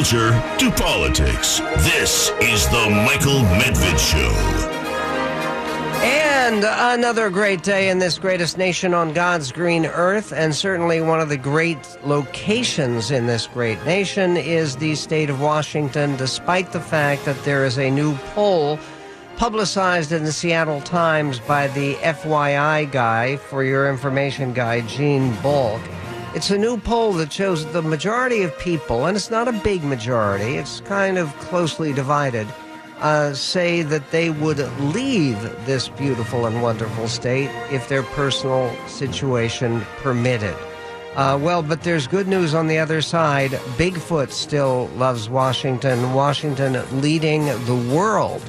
culture to politics. This is the Michael Medved Show. And another great day in this greatest nation on God's green earth, and certainly one of the great locations in this great nation is the state of Washington, despite the fact that there is a new poll publicized in the Seattle Times by the FYI guy, for your information guy, Gene Balk. It's a new poll that shows that the majority of people, and it's not a big majority, it's kind of closely divided uh, say that they would leave this beautiful and wonderful state if their personal situation permitted. Uh, well, but there's good news on the other side. Bigfoot still loves Washington. Washington leading the world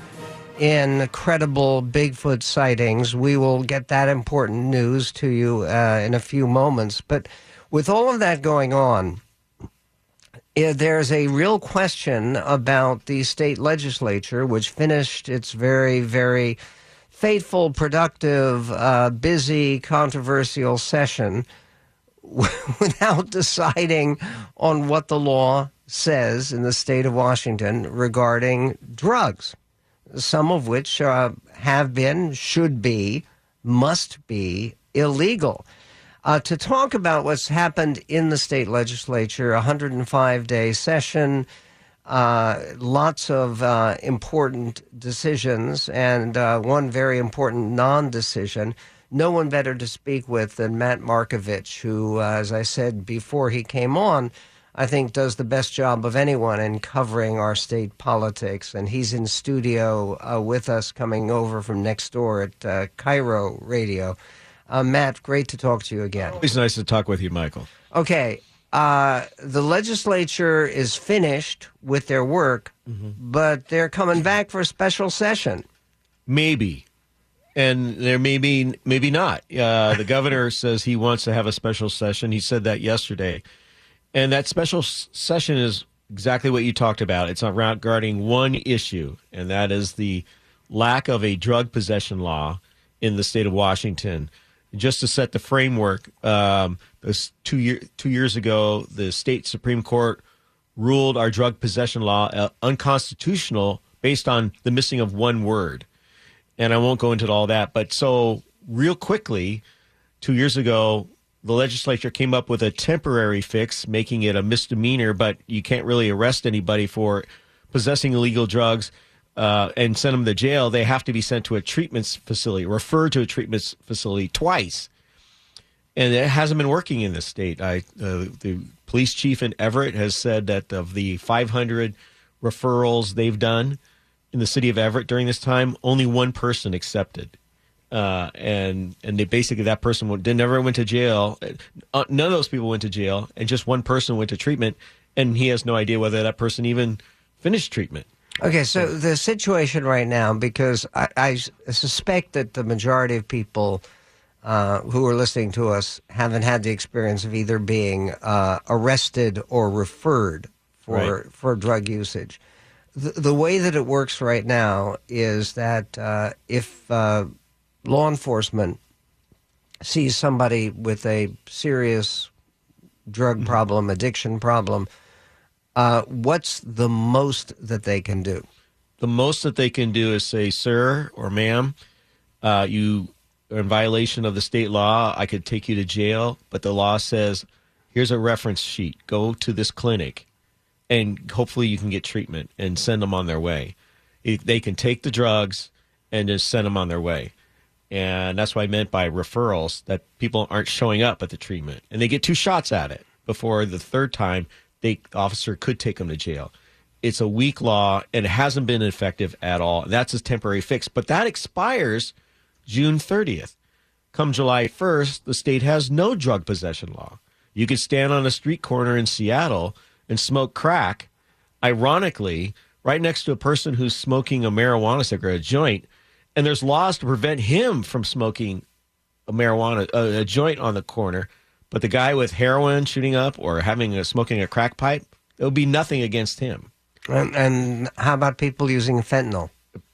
in credible Bigfoot sightings. We will get that important news to you uh, in a few moments. But with all of that going on, there's a real question about the state legislature, which finished its very, very fateful, productive, uh, busy, controversial session without deciding on what the law says in the state of Washington regarding drugs, some of which uh, have been, should be, must be illegal. Uh, to talk about what's happened in the state legislature, 105 day session, uh, lots of uh, important decisions, and uh, one very important non decision. No one better to speak with than Matt Markovich, who, uh, as I said before he came on, I think does the best job of anyone in covering our state politics. And he's in studio uh, with us, coming over from next door at KIRO Radio. Uh, Matt, great to talk to you again. Always nice to talk with you, Michael. Okay. Uh, the legislature is finished with their work, mm-hmm. but they're coming back for a special session. Maybe. And there may be, maybe not. Uh, the governor says he wants to have a special session. He said that yesterday. And that special s- session is exactly what you talked about. It's regarding one issue, and that is the lack of a drug possession law in the state of Washington just to set the framework, um, this two year two years ago, the state supreme court ruled our drug possession law uh, unconstitutional based on the missing of one word, and I won't go into all that. But so real quickly, two years ago, the legislature came up with a temporary fix, making it a misdemeanor, but you can't really arrest anybody for possessing illegal drugs uh, and send them to jail, they have to be sent to a treatment facility, referred to a treatment facility twice. And it hasn't been working in this state. I, uh, the police chief in Everett has said that of the 500 referrals they've done in the city of Everett during this time, only one person accepted. Uh, and and they basically that person went, never went to jail. Uh, none of those people went to jail, and just one person went to treatment, and he has no idea whether that person even finished treatment. Okay, so the situation right now, because I, I suspect that the majority of people uh, who are listening to us haven't had the experience of either being uh, arrested or referred for right. for drug usage. The, the, way that it works right now is that uh, if uh, law enforcement sees somebody with a serious drug mm-hmm. problem, addiction problem, uh, what's the most that they can do? The most that they can do is say, sir or ma'am, uh, you are in violation of the state law. I could take you to jail, but the law says, here's a reference sheet. Go to this clinic, and hopefully you can get treatment and send them on their way. They can take the drugs and just send them on their way. And that's what I meant by referrals that people aren't showing up at the treatment. And they get two shots at it before the third time they, the officer could take them to jail. It's a weak law and it hasn't been effective at all. That's a temporary fix, but that expires June 30th. Come July 1st, the state has no drug possession law. You could stand on a street corner in Seattle and smoke crack, ironically, right next to a person who's smoking a marijuana cigarette, a joint, and there's laws to prevent him from smoking a marijuana a, a joint on the corner but the guy with heroin shooting up or having a, smoking a crack pipe, there will be nothing against him. And, and, how about people using fentanyl?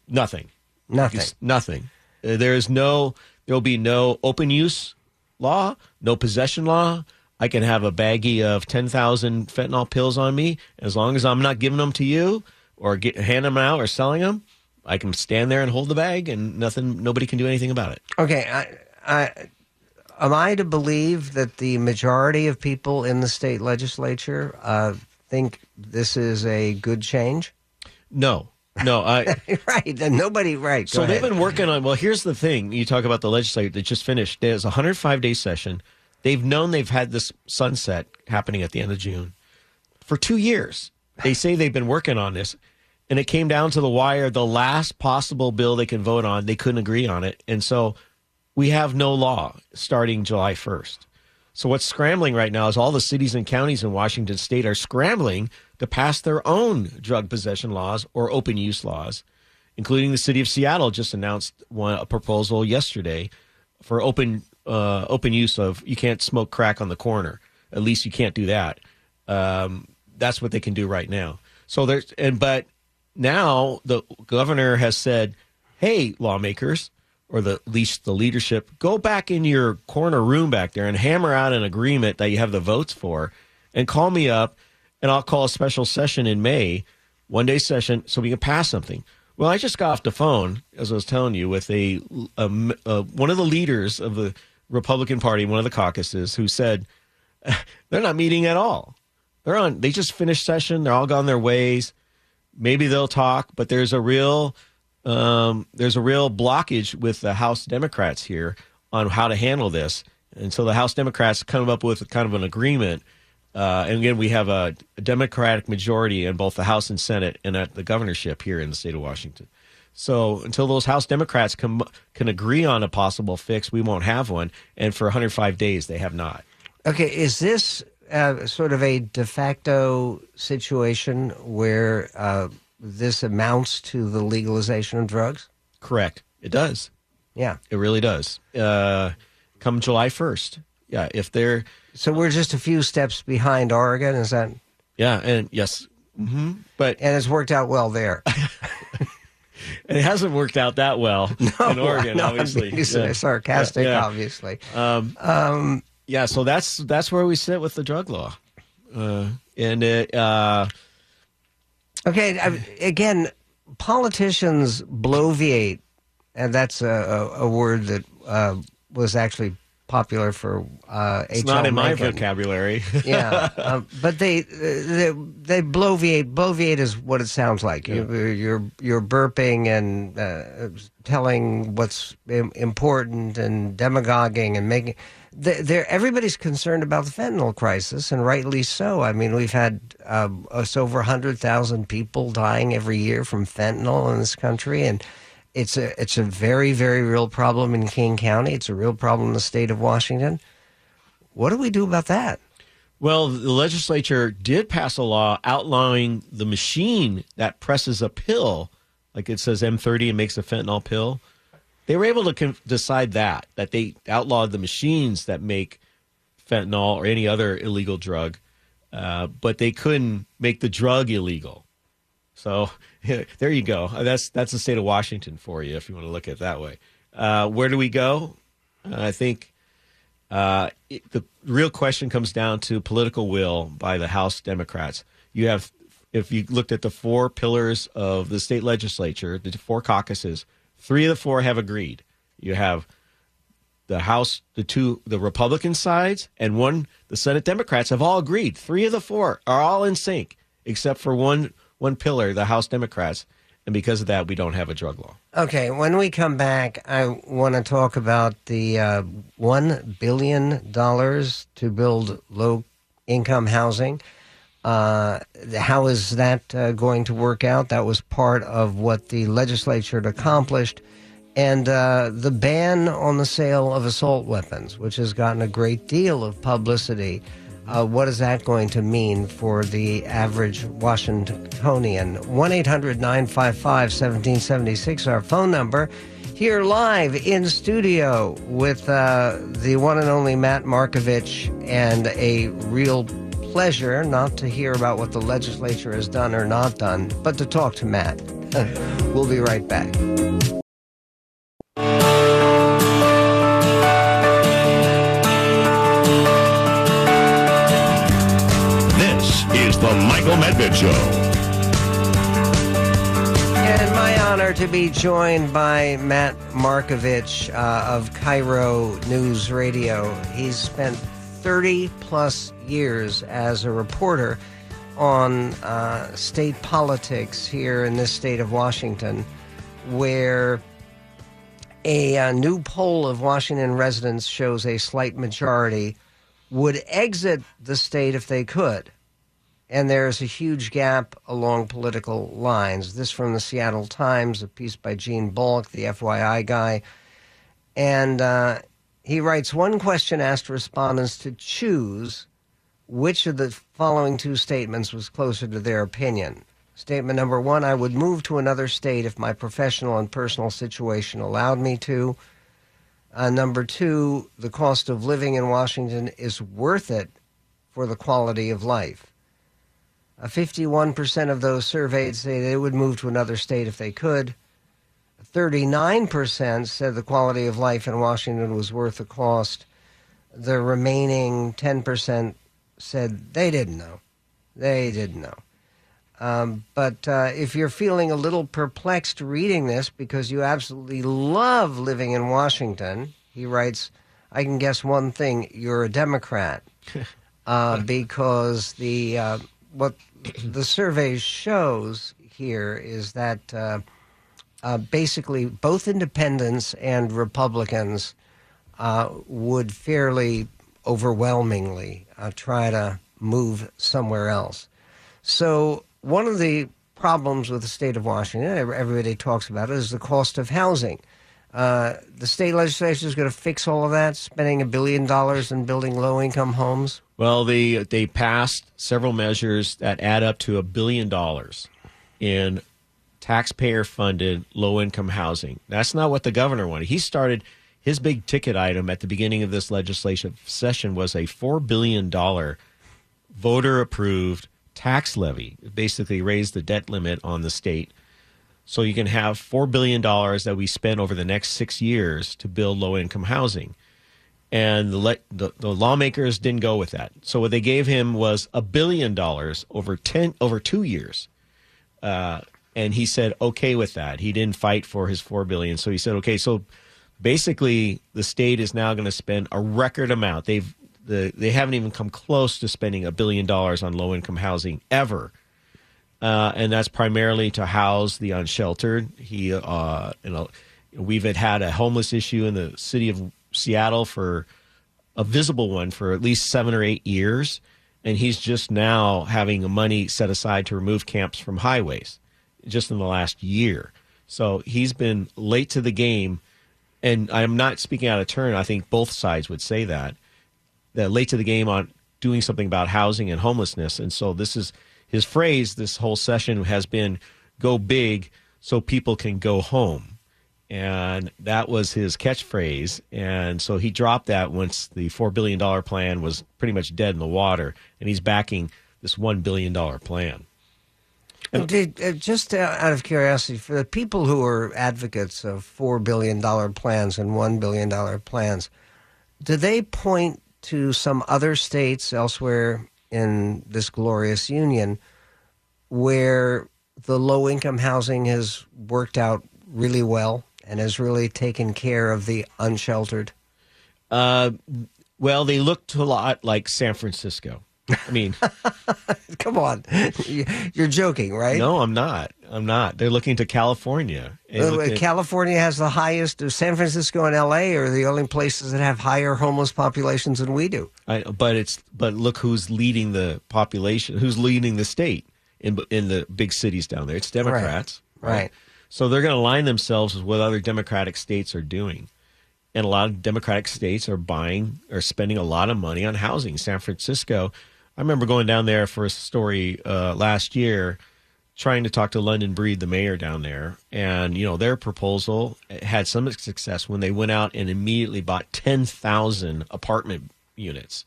Nothing. Nothing. It's nothing. Uh, there is no. There will be no open use law, no possession law. I can have a baggie of 10,000 fentanyl pills on me. As long as I'm not giving them to you or get, hand them out or selling them, I can stand there and hold the bag and nothing, nobody can do anything about it. Okay, I, I, am I to believe that the majority of people in the state legislature uh, think this is a good change? No, no, I right. And nobody right. so they've been working on. Well, here's the thing: you talk about the legislature that just finished. There's a 105 day session. They've known they've had this sunset happening at the end of June for two years. They say they've been working on this, and it came down to the wire. The last possible bill they can vote on, they couldn't agree on it, and so we have no law starting July 1st. So what's scrambling right now is all the cities and counties in Washington state are scrambling to pass their own drug possession laws or open use laws, including the city of Seattle just announced one a proposal yesterday for open uh, open use of you can't smoke crack on the corner. At least you can't do that. Um, that's what they can do right now. So there's and but now the governor has said, "Hey, lawmakers." Or the at least the leadership, go back in your corner room back there and hammer out an agreement that you have the votes for, and call me up, and I'll call a special session in May, one day session, so we can pass something. Well, I just got off the phone, as I was telling you, with a, a, a one of the leaders of the Republican Party, one of the caucuses, who said they're not meeting at all. They're on. They just finished session. They're all gone their ways. Maybe they'll talk, but there's a real um, there's a real blockage with the House Democrats here on how to handle this, and so the House Democrats come up with kind of an agreement. Uh, and again, we have a, Democratic majority in both the House and Senate, and at the governorship here in the state of Washington. So until those House Democrats can can agree on a possible fix, we won't have one. And for 105 days, they have not. Okay, is this uh, sort of a de facto situation where uh, this amounts to the legalization of drugs? Correct. It does. Yeah. It really does. Uh, come July 1st. Yeah. If they're, So we're just a few steps behind Oregon, is that? yeah. And yes. hmm But And it's worked out well there. it hasn't worked out that well in Oregon, No, obviously. Yeah. sarcastic, Yeah, yeah. obviously. Yeah. So that's, that's where we sit with the drug law. Uh, and it, uh, Okay, I, again, politicians bloviate, and that's a, a, a word that uh, was actually popular for uh, it's H.L. not in my Mencken. vocabulary. yeah, um, but they, they they bloviate. Bloviate is what it sounds like. You, you're you're burping and uh, telling what's important and demagoguing and making. They- everybody's concerned about the fentanyl crisis, and rightly so. I mean, we've had um, over hundred thousand people dying every year from fentanyl in this country, and it's a it's a very very real problem in King County. It's a real problem in the state of Washington. What do we do about that? Well, the legislature did pass a law outlawing the machine that presses a pill, like it says M30 and makes a fentanyl pill. They were able to con- decide that that they outlawed the machines that make fentanyl or any other illegal drug, uh, but they couldn't make the drug illegal. So there you go. That's that's the state of Washington for you, if you want to look at it that way. Uh, where do we go? Uh, I think uh, it, the real question comes down to political will by the House Democrats. You have, if you looked at the four pillars of the state legislature, the four caucuses, three of the four have agreed. You have the House, the two, the Republican sides, and one, the Senate Democrats have all agreed. Three of the four are all in sync, except for one, one pillar, the House Democrats, and because of that, we don't have a drug law. Okay, when we come back, I want to talk about the uh, $1 billion to build low income housing. Uh, how is that uh, going to work out? That was part of what the legislature had accomplished. And uh, the ban on the sale of assault weapons, which has gotten a great deal of publicity. Uh, what is that going to mean for the average Washingtonian? 1 800 955 1776, our phone number. Here live in studio with uh, the one and only Matt Markovich, and a real pleasure not to hear about what the legislature has done or not done, but to talk to Matt. we'll be right back. This is the Michael Medved Show And my honor to be joined by Matt Markovich uh, of KIRO News Radio. He's spent 30 plus years as a reporter on uh, state politics here in this state of Washington, where a, uh new poll of Washington residents shows a slight majority would exit the state if they could. And there's a huge gap along political lines. This from the Seattle Times, a piece by Gene Bullock, the FYI guy. And uh, he writes one question asked respondents to choose which of the following two statements was closer to their opinion. Statement number one I would move to another state if my professional and personal situation allowed me to. Uh, number two, the cost of living in Washington is worth it for the quality of life. Uh, 51% of those surveyed say they would move to another state if they could. 39% said the quality of life in Washington was worth the cost. The remaining 10% said they didn't know. They didn't know. Um, but uh, if you're feeling a little perplexed reading this because you absolutely love living in Washington, he writes, I can guess one thing: you're a Democrat, uh, because the uh, what the survey shows here is that uh, basically both independents and Republicans uh, would fairly overwhelmingly uh, try to move somewhere else. So one of the problems with the state of Washington, everybody talks about it, is the cost of housing. Uh, the state legislature is going to fix all of that, spending a billion dollars in building low-income homes. Well, they they passed several measures that add up to a billion dollars in taxpayer-funded low-income housing. That's not what the governor wanted. He started his big ticket item at the beginning of this legislative session was a four billion dollar voter-approved tax levy. It basically raised the debt limit on the state, so you can have four billion dollars that we spend over the next six years to build low-income housing and the, le- the the lawmakers didn't go with that. So what they gave him was a billion dollars over ten over two years, uh, and he said okay with that. He didn't fight for his four billion, so he said okay. So basically, the state is now going to spend a record amount. They've the, they haven't even come close to spending a billion dollars on low income housing ever. Uh, and that's primarily to house the unsheltered. He, uh, you know, we've had, had a homeless issue in the city of Seattle for a visible one for at least seven or eight years, and he's just now having money set aside to remove camps from highways, just in the last year. So he's been late to the game, and I'm not speaking out of turn. I think both sides would say that that late to the game on doing something about housing and homelessness. And so this is his phrase. This whole session has been "Go big so people can go home." and that was his catchphrase. And so he dropped that once the four billion dollar plan was pretty much dead in the water, and he's backing this one billion dollar plan. Did, uh, just uh, out of curiosity, for the people who are advocates of four billion dollar plans and one billion dollar plans, do they point to some other states elsewhere in this glorious union where the low income housing has worked out really well and has really taken care of the unsheltered? Uh, well, they looked a lot like San Francisco. I mean, Come on, you're joking, right? no, I'm not. I'm not. They're looking to California. Uh, California has the highest. San Francisco and L.A. are the only places that have higher homeless populations than we do. I, but it's but look who's leading the population, who's leading the state in in the big cities down there. It's Democrats, Right. So they're going to align themselves with what other Democratic states are doing, and a lot of Democratic states are buying or spending a lot of money on housing. San Francisco, I remember going down there for a story uh, last year, trying to talk to London Breed, the mayor down there, and you know their proposal had some success when they went out and immediately bought ten thousand apartment units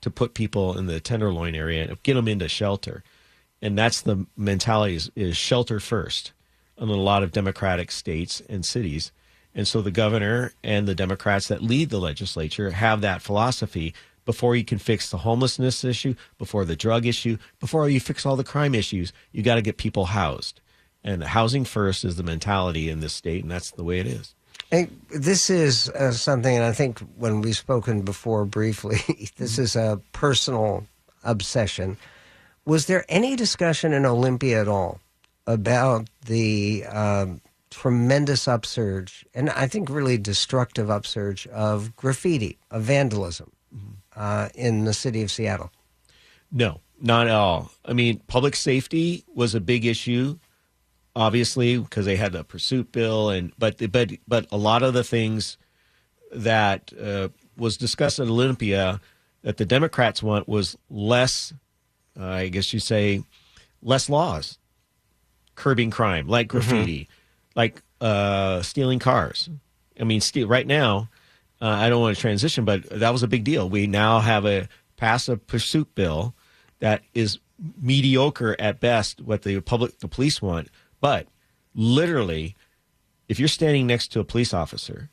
to put people in the Tenderloin area and get them into shelter. And that's the mentality is, is shelter first in a lot of Democratic states and cities. And so the governor and the Democrats that lead the legislature have that philosophy. Before you can fix the homelessness issue, before the drug issue, before you fix all the crime issues, you got to get people housed. And housing first is the mentality in this state, and that's the way it is. Hey, this is uh, something, and I think when we've spoken before briefly, this is a personal obsession. Was there any discussion in Olympia at all about the um, tremendous upsurge, and I think really destructive upsurge of graffiti, of vandalism uh, in the city of Seattle? No, not at all. I mean, public safety was a big issue, obviously, because they had the pursuit bill, and but but but a lot of the things that uh, was discussed at Olympia that the Democrats want was less, uh, I guess you say, less laws, curbing crime, like graffiti, like uh, stealing cars. I mean, steal, right now, uh, I don't want to transition, but that was a big deal. We now have a passive pursuit bill that is mediocre at best what the public the police want. But literally if you're standing next to a police officer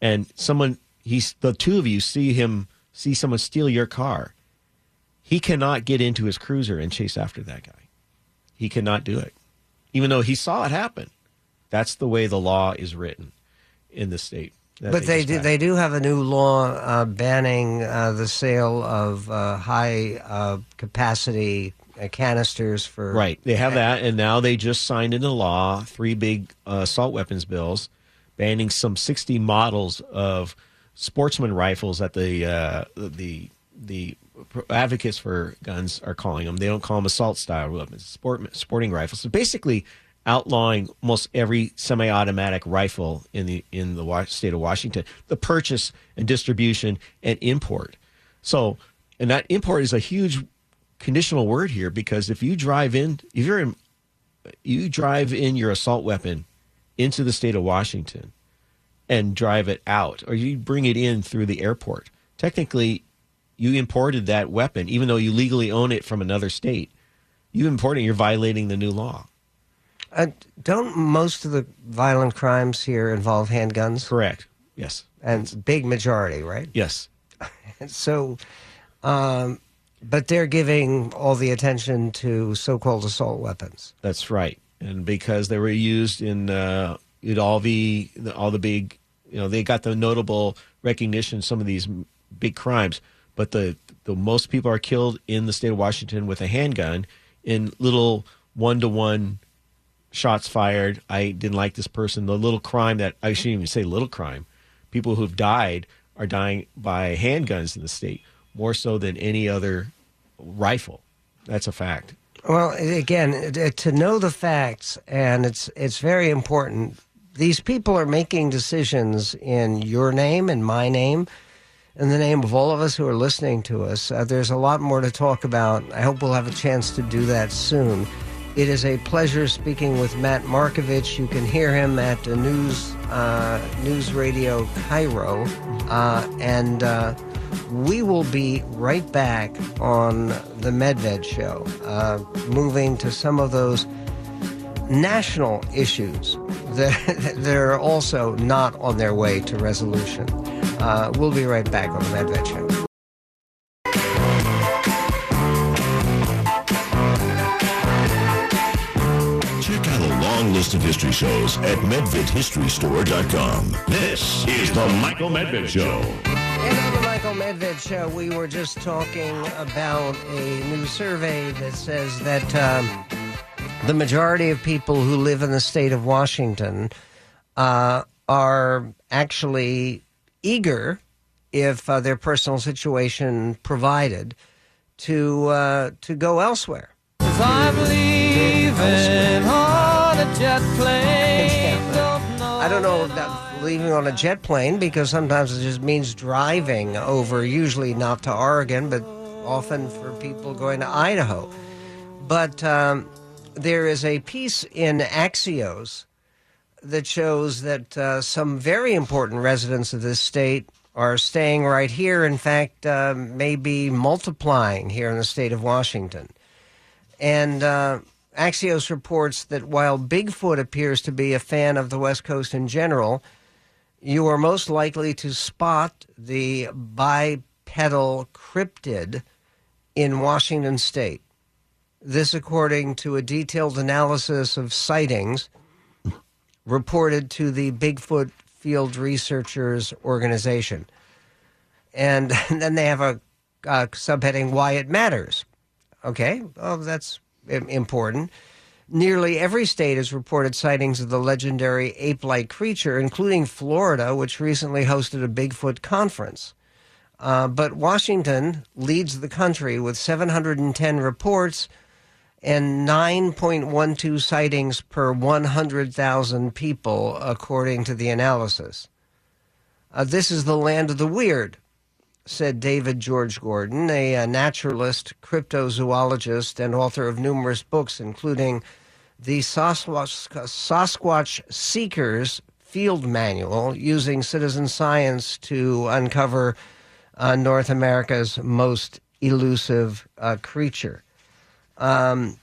and someone he's the two of you see him see someone steal your car he cannot get into his cruiser and chase after that guy. He cannot do it. Even though he saw it happen that's the way the law is written in the state But they do, they do have a new law uh, banning uh, the sale of uh, high uh, capacity uh, canisters for Right. They have that, and now they just signed into law three big uh, assault weapons bills, banning some 60 models of sportsman rifles that the uh, the the advocates for guns are calling them. They don't call them assault style weapons, sport, sporting rifles. So basically, outlawing almost every semi-automatic rifle in the in the state of Washington, the purchase and distribution and import. So, and that import is a huge conditional word here because if you drive in, if you're in, you drive in your assault weapon into the state of Washington and drive it out, or you bring it in through the airport, technically you imported that weapon, even though you legally own it from another state. You import it, you're violating the new law. Uh, don't most of the violent crimes here involve handguns? Correct. Yes. And big majority, right? Yes. So, um, but they're giving all the attention to so-called assault weapons. That's right. And because they were used in uh, Uvalde, the- all the big, you know, they got the notable recognition, some of these big crimes, but the, the most people are killed in the state of Washington with a handgun in little one to one shots fired. I didn't like this person. The little crime that I shouldn't even say little crime. People who've died are dying by handguns in the state more so than any other rifle. That's a fact. Well, again, to know the facts, and it's it's very important. These people are making decisions in your name and my name, in the name of all of us who are listening to us. Uh, there's a lot more to talk about. I hope we'll have a chance to do that soon. It is a pleasure speaking with Matt Markovich. You can hear him at News uh, News Radio KIRO, uh, and. Uh, we will be right back on the Medved show, uh, moving to some of those national issues that, that are also not on their way to resolution. Uh, we'll be right back on the Medved show. History shows at medvedhistorystore.com. This is the Michael Medved Show. And on the Michael Medved show, we were just talking about a new survey that says that um, the majority of people who live in the state of Washington uh, are actually eager, if uh, their personal situation provided, to uh, to go elsewhere. Cause I'm leaving on a jet plane. Don't I don't know about leaving on a jet plane because sometimes it just means driving over, usually not to Oregon, but often for people going to Idaho. But um, there is a piece in Axios that shows that uh, some very important residents of this state are staying right here. In fact, uh, maybe multiplying here in the state of Washington. And uh, Axios reports that while Bigfoot appears to be a fan of the West Coast in general, you are most likely to spot the bipedal cryptid in Washington state. This, according to a detailed analysis of sightings reported to the Bigfoot Field Researchers Organization. And then they have a subheading Why It Matters. Okay, well, that's important. Nearly every state has reported sightings of the legendary ape like creature, including Florida, which recently hosted a Bigfoot conference. Uh, but Washington leads the country with 710 reports and 9.12 sightings per 100,000 people, according to the analysis. Uh, this is the land of the weird, said David George Gordon, a, a naturalist, cryptozoologist, and author of numerous books, including the Sasquatch, Sasquatch Seekers Field Manual, using citizen science to uncover uh, North America's most elusive uh, creature. Um,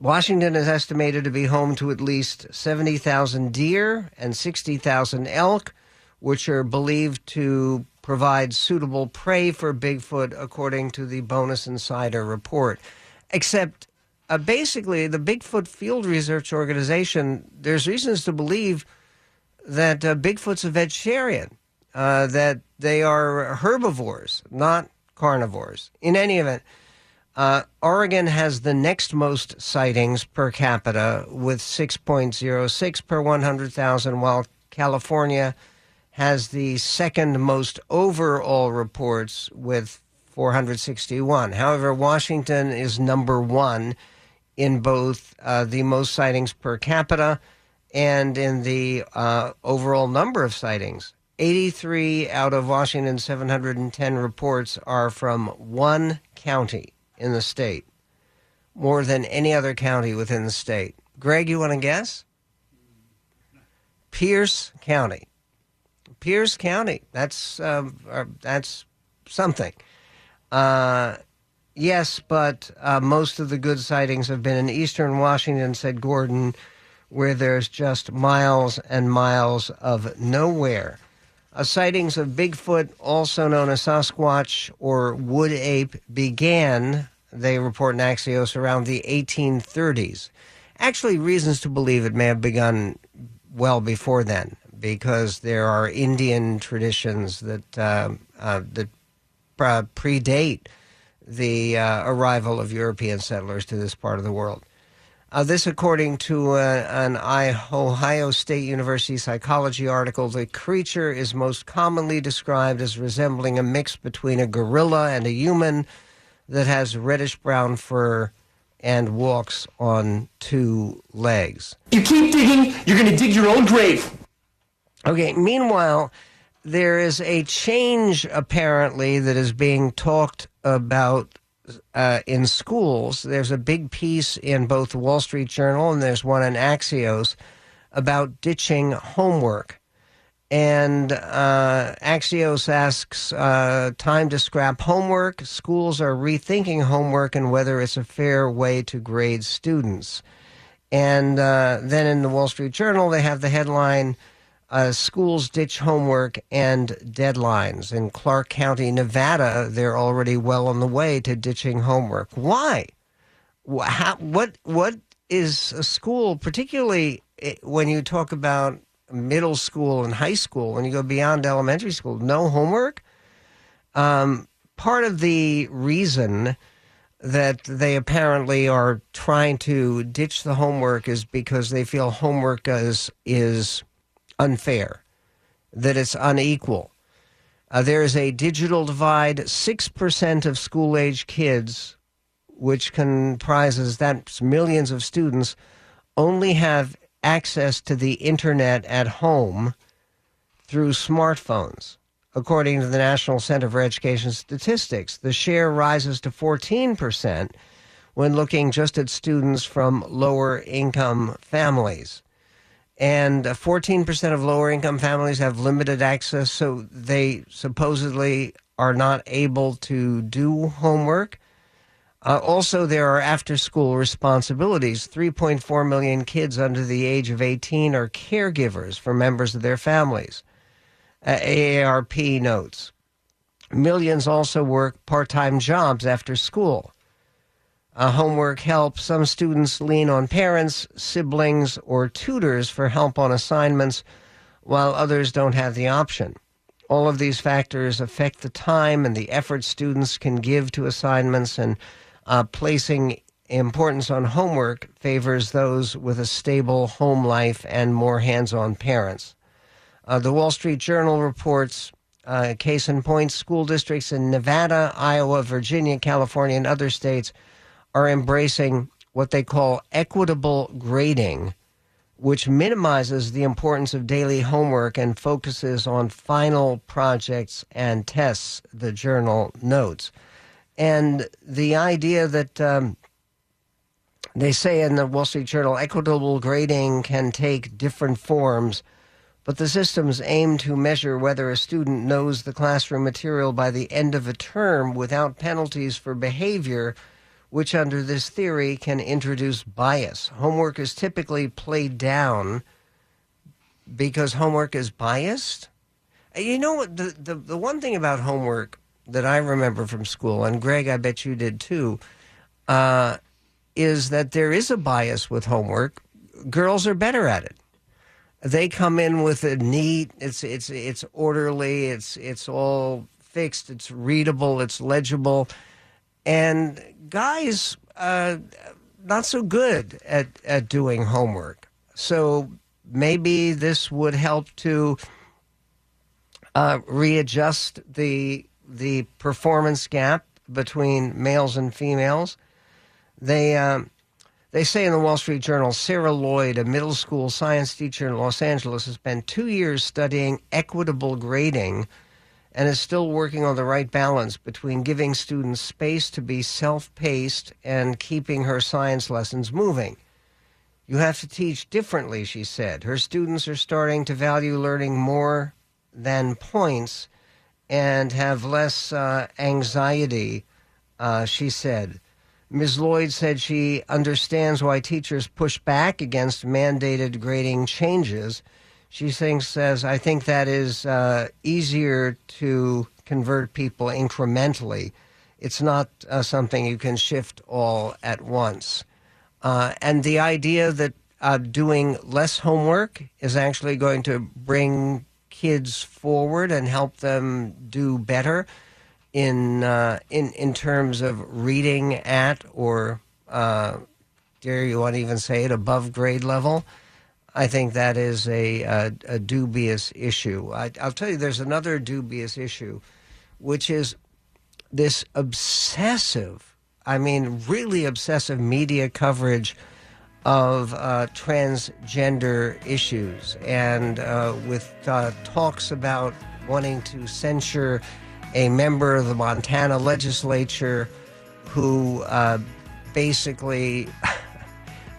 Washington is estimated to be home to at least 70,000 deer and 60,000 elk, which are believed to provide suitable prey for Bigfoot, according to the Bonus Insider report. Except, uh, basically, the Bigfoot Field Research Organization, there's reasons to believe that uh, Bigfoot's a vegetarian, uh, that they are herbivores, not carnivores. In any event, uh, Oregon has the next most sightings per capita with 6.06 per 100,000, while California has the second most overall reports with 461. However, Washington is number one in both uh, the most sightings per capita and in the uh, overall number of sightings. 83 out of Washington's 710 reports are from one county in the state, more than any other county within the state. Greg, you want to guess? Pierce County. Pierce County. That's um, uh, that's something. Uh, yes, but uh, most of the good sightings have been in eastern Washington," said Gordon, where there's just miles and miles of nowhere. Uh, sightings of Bigfoot, also known as Sasquatch or wood ape, began, they report in Axios, around the 1830s. Actually, reasons to believe it may have begun well before then, because there are Indian traditions that uh, uh, that predate the uh, arrival of European settlers to this part of the world. Uh, this, according to uh, an Ohio State University psychology article, the creature is most commonly described as resembling a mix between a gorilla and a human that has reddish brown fur and walks on two legs. You keep digging, you're going to dig your own grave. Okay, meanwhile, there is a change apparently that is being talked about uh, in schools. There's a big piece in both the Wall Street Journal and there's one in Axios about ditching homework. And uh, Axios asks uh, time to scrap homework. Schools are rethinking homework and whether it's a fair way to grade students. And uh, then in the Wall Street Journal, they have the headline uh, Schools ditch homework and deadlines. In Clark County, Nevada, they're already well on the way to ditching homework. Why? How, what, what is a school, particularly eh, when you talk about middle school and high school, when you go beyond elementary school, no homework? Um, part of the reason that they apparently are trying to ditch the homework is because they feel homework is is unfair, that it's unequal. Uh, there is a digital divide. Six percent of school age kids, which comprises that's millions of students, only have access to the internet at home through smartphones. According to the National Center for Education Statistics, the share rises to 14% when looking just at students from lower income families. And uh, 14% of lower income families have limited access, so they supposedly are not able to do homework. Uh, also, there are after school responsibilities. 3.4 million kids under the age of 18 are caregivers for members of their families. Uh, AARP notes. Millions also work part time jobs after school. Uh, homework help. Some students lean on parents, siblings, or tutors for help on assignments, while others don't have the option. All of these factors affect the time and the effort students can give to assignments, and uh, placing importance on homework favors those with a stable home life and more hands on parents. Uh, the Wall Street Journal reports uh, case in point school districts in Nevada, Iowa, Virginia, California, and other states are embracing what they call equitable grading, which minimizes the importance of daily homework and focuses on final projects and tests, the journal notes. And the idea that um, they say in the Wall Street Journal equitable grading can take different forms but the systems aim to measure whether a student knows the classroom material by the end of a term without penalties for behavior, which under this theory can introduce bias. Homework is typically played down because homework is biased. You know, the, the, the one thing about homework that I remember from school, and Greg, I bet you did too, uh, is that there is a bias with homework. Girls are better at it they come in with a neat it's it's it's orderly it's it's all fixed it's readable it's legible and guys uh, not so good at at doing homework. So maybe this would help to uh, readjust the the performance gap between males and females. They um, they say in the Wall Street Journal, Sarah Lloyd, a middle school science teacher in Los Angeles, has spent two years studying equitable grading and is still working on the right balance between giving students space to be self paced and keeping her science lessons moving. You have to teach differently, she said. Her students are starting to value learning more than points and have less uh, anxiety, uh, she said. Ms. Lloyd said she understands why teachers push back against mandated grading changes. She thinks, says, I think that is uh, easier to convert people incrementally. It's not uh, something you can shift all at once. Uh, and the idea that uh, doing less homework is actually going to bring kids forward and help them do better in uh, in in terms of reading at or uh, dare you want to even say it above grade level. I think that is a, a, a dubious issue. I, I'll tell you, there's another dubious issue, which is this obsessive, I mean, really obsessive media coverage of uh, transgender issues and uh, with uh, talks about wanting to censure a member of the Montana legislature who uh, basically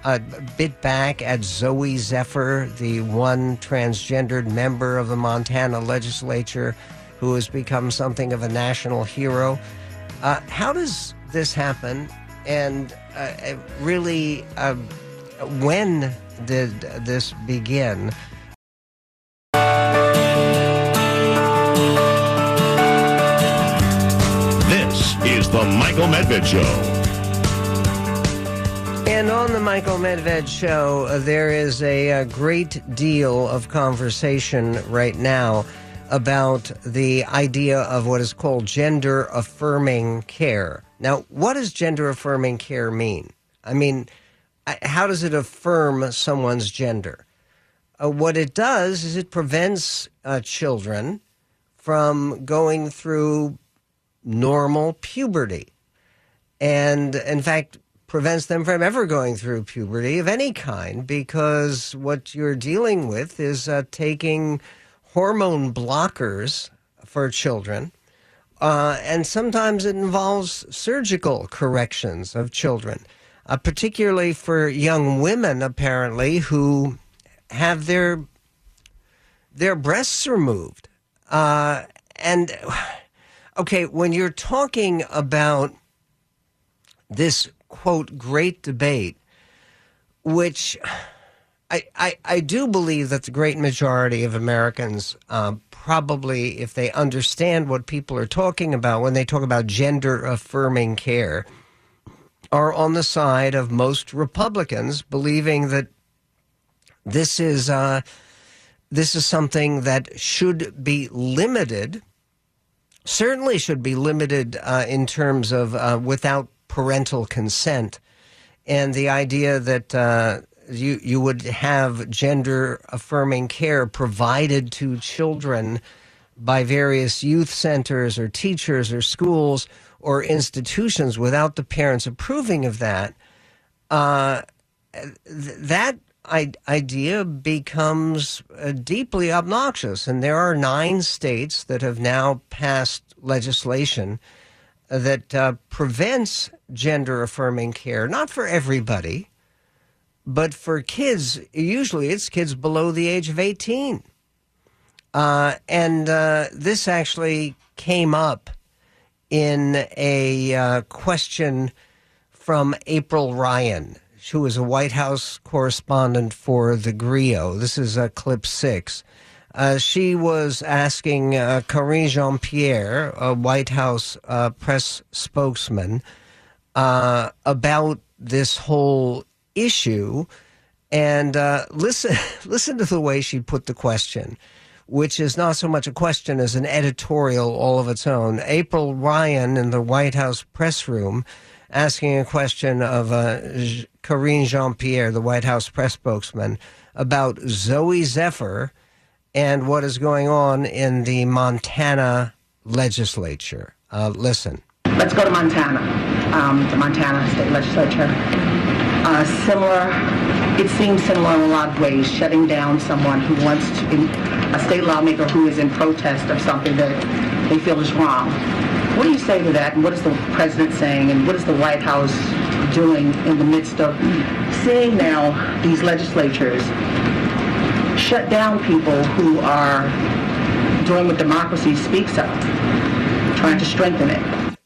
uh, bit back at Zooey Zephyr, the one transgendered member of the Montana legislature who has become something of a national hero. Uh, how does this happen? And uh, really, uh, when did this begin? This is The Michael Medved Show. And on the Michael Medved show, uh, there is a, a, great deal of conversation right now about the idea of what is called gender affirming care. Now, what does gender affirming care mean? I mean, how does it affirm someone's gender? Uh, what it does is it prevents uh, children from going through normal puberty. And in fact, prevents them from ever going through puberty of any kind because what you're dealing with is uh, taking hormone blockers for children. Uh, and sometimes it involves surgical corrections of children, uh, particularly for young women, apparently, who have their their breasts removed. Uh, and Okay, when you're talking about this quote great debate, which I, I, I do believe that the great majority of Americans um, probably, if they understand what people are talking about when they talk about gender affirming care, are on the side of most Republicans, believing that this is uh, this is something that should be limited. Certainly, should be limited uh, in terms of uh, without parental consent, and the idea that uh, you you would have gender affirming care provided to children by various youth centers or teachers or schools or institutions without the parents approving of that. Uh, th- that I- idea becomes uh, deeply obnoxious, and there are nine states that have now passed legislation that uh, prevents gender affirming care, not for everybody, but for kids, usually it's kids below the age of 18. Uh, and uh, this actually came up in a uh, question from April Ryan, who was a White House correspondent for the Grio. This is uh, clip six. Uh, she was asking uh, Karine Jean Pierre, a White House uh, press spokesman, uh, about this whole issue. And uh, listen, listen to the way she put the question, which is not so much a question as an editorial all of its own. April Ryan in the White House press room asking a question of uh, Karine Jean Pierre, the White House press spokesman, about Zooey Zephyr and what is going on in the Montana legislature. Uh, listen. Let's go to Montana, um, the Montana state legislature. Uh, similar, it seems similar in a lot of ways, shutting down someone who wants to, in, a state lawmaker who is in protest of something that they feel is wrong. What do you say to that? And what is the president saying? And what is the White House doing in the midst of seeing now these legislatures shut down people who are doing what democracy speaks of, trying to strengthen it?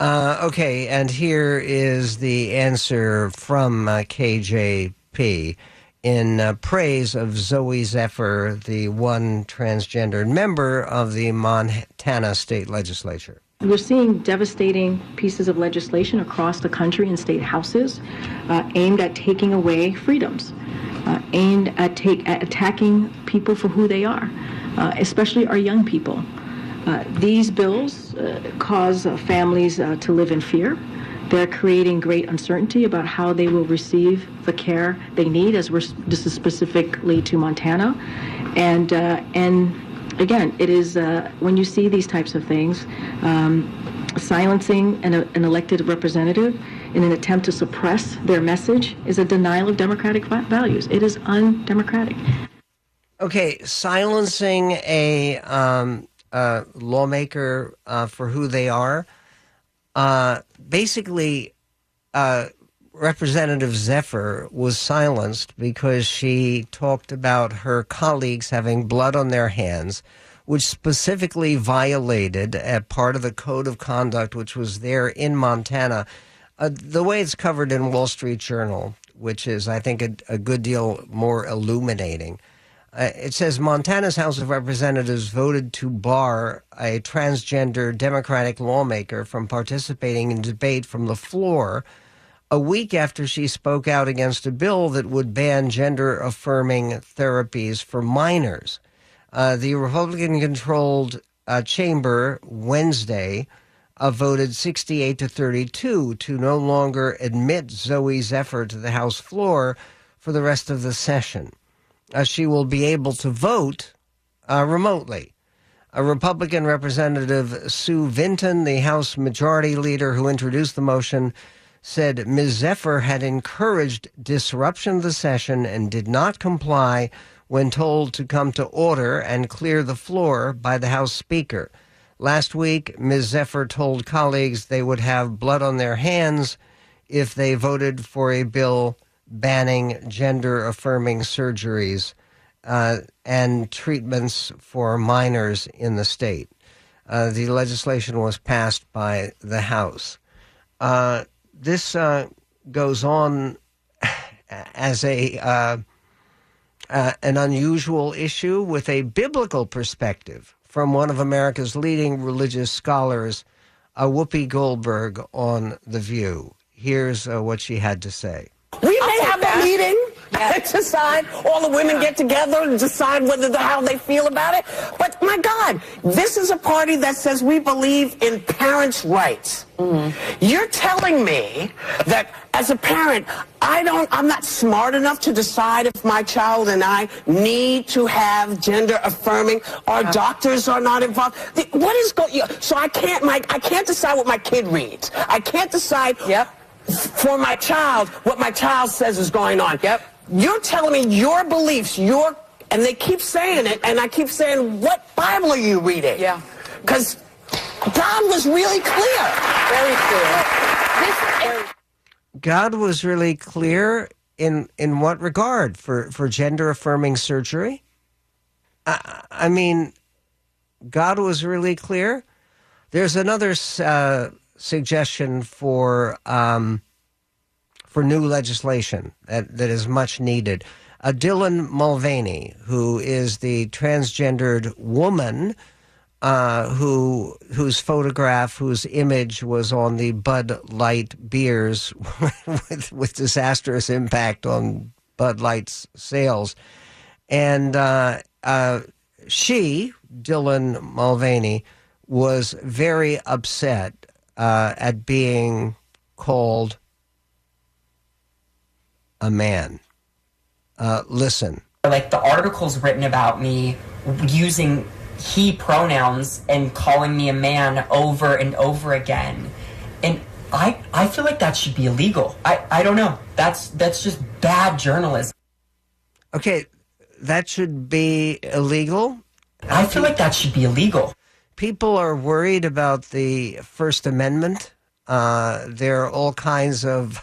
Uh, okay, and here is the answer from uh, KJP in uh, praise of Zooey Zephyr, the one transgendered member of the Montana state legislature. We're seeing devastating pieces of legislation across the country in state houses uh, aimed at taking away freedoms, uh, aimed at, take, at attacking people for who they are, uh, especially our young people. Uh, these bills uh, cause uh, families to live in fear. They're creating great uncertainty about how they will receive the care they need, as we're, this is specifically to Montana. And, and again, it is uh, when you see these types of things, um, silencing an, an, elected representative in an attempt to suppress their message is a denial of democratic values. It is undemocratic. Okay, silencing a um, lawmaker uh, for who they are. Uh, basically, uh, Representative Zephyr was silenced because she talked about her colleagues having blood on their hands, which specifically violated a part of the code of conduct which was there in Montana. Uh, the way it's covered in Wall Street Journal, which is, I think, a, a good deal more illuminating. Uh, it says Montana's House of Representatives voted to bar a transgender Democratic lawmaker from participating in debate from the floor a week after she spoke out against a bill that would ban gender affirming therapies for minors. Uh, the Republican controlled uh, chamber Wednesday uh, voted 68 to 32 to no longer admit Zooey Zephyr to the House floor for the rest of the session uh, she will be able to vote uh, remotely. A Republican Representative Sue Vinton, the House Majority Leader who introduced the motion, said Ms. Zephyr had encouraged disruption of the session and did not comply when told to come to order and clear the floor by the House Speaker. Last week, Ms. Zephyr told colleagues they would have blood on their hands if they voted for a bill banning gender affirming surgeries uh, and treatments for minors in the state. Uh, the legislation was passed by the House. Uh, this uh, goes on as a uh, uh, an unusual issue with a biblical perspective from one of America's leading religious scholars, uh, Whoopi Goldberg, on The View. Here's uh, what she had to say. We may have a meeting and decide, all the women get together and decide whether the, how they feel about it. But my God, this is a party that says we believe in parents' rights. Mm-hmm. You're telling me that as a parent, I don't, I'm not smart enough to decide if my child and I need to have gender affirming. Our doctors are not involved. The- What is going? So I can't, my, I can't decide what my kid reads. I can't decide Yep. for my child what my child says is going on. Yep. You're telling me your beliefs, your and they keep saying it, and I keep saying, what Bible are you reading? Yeah. Because God was really clear. Very clear. This, God was really clear in in what regard for for gender affirming surgery. I, I mean, God was really clear. There's another uh, suggestion for um, for new legislation that, that is much needed. Uh, Dylan Mulvaney, who is the transgendered woman uh, who whose photograph, whose image was on the Bud Light beers, with with disastrous impact on Bud Light's sales, and uh, uh, she, Dylan Mulvaney, was very upset uh, at being called a man. Uh, listen. like the articles written about me using he pronouns and calling me a man over and over again and i i feel like that should be illegal i i don't know that's that's just bad journalism Okay, that should be illegal. i feel like that should be illegal People are worried about the First Amendment. Uh, there are all kinds of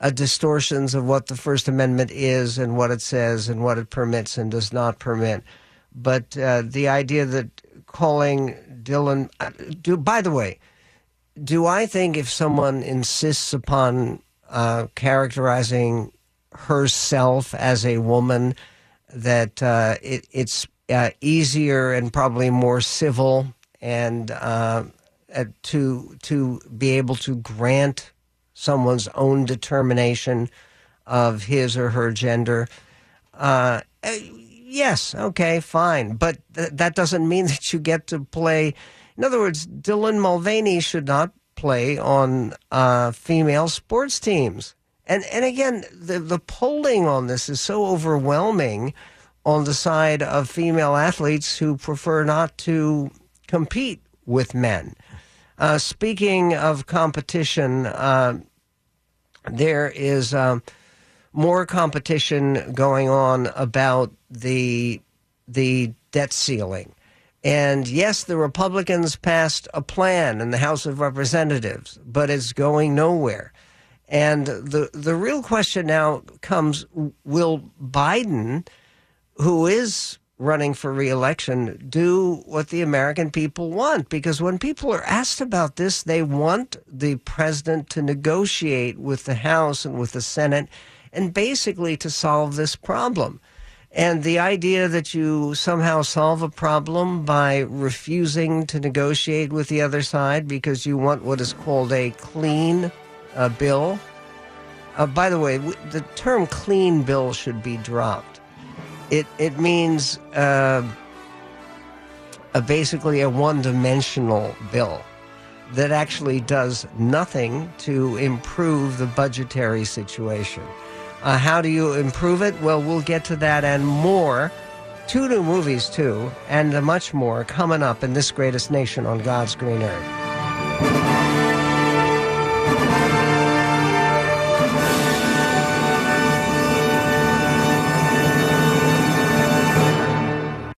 uh, distortions of what the First Amendment is and what it says and what it permits and does not permit. But uh, the idea that calling Dylan, uh, do by the way, do I think if someone insists upon uh, characterizing herself as a woman, that uh, it, it's uh, easier and probably more civil and to to be able to grant someone's own determination of his or her gender. Uh, yes, okay, fine, but th- that doesn't mean that you get to play. In other words, Dylan Mulvaney should not play on uh, female sports teams. And and again, the the polling on this is so overwhelming on the side of female athletes who prefer not to compete with men. Uh, speaking of competition, uh, there is um, more competition going on about the the debt ceiling. And yes, the Republicans passed a plan in the House of Representatives, but it's going nowhere. And the the real question now comes: Will Biden, who is running for reelection, do what the American people want? Because when people are asked about this, they want the president to negotiate with the House and with the Senate, and basically to solve this problem. And the idea that you somehow solve a problem by refusing to negotiate with the other side because you want what is called a clean uh, bill. Uh, by the way, the term clean bill should be dropped. It, it means uh, a, basically a one dimensional bill that actually does nothing to improve the budgetary situation. Uh, how do you improve it? Well, we'll get to that and more. Two new movies, too, and much more coming up in this greatest nation on God's green earth.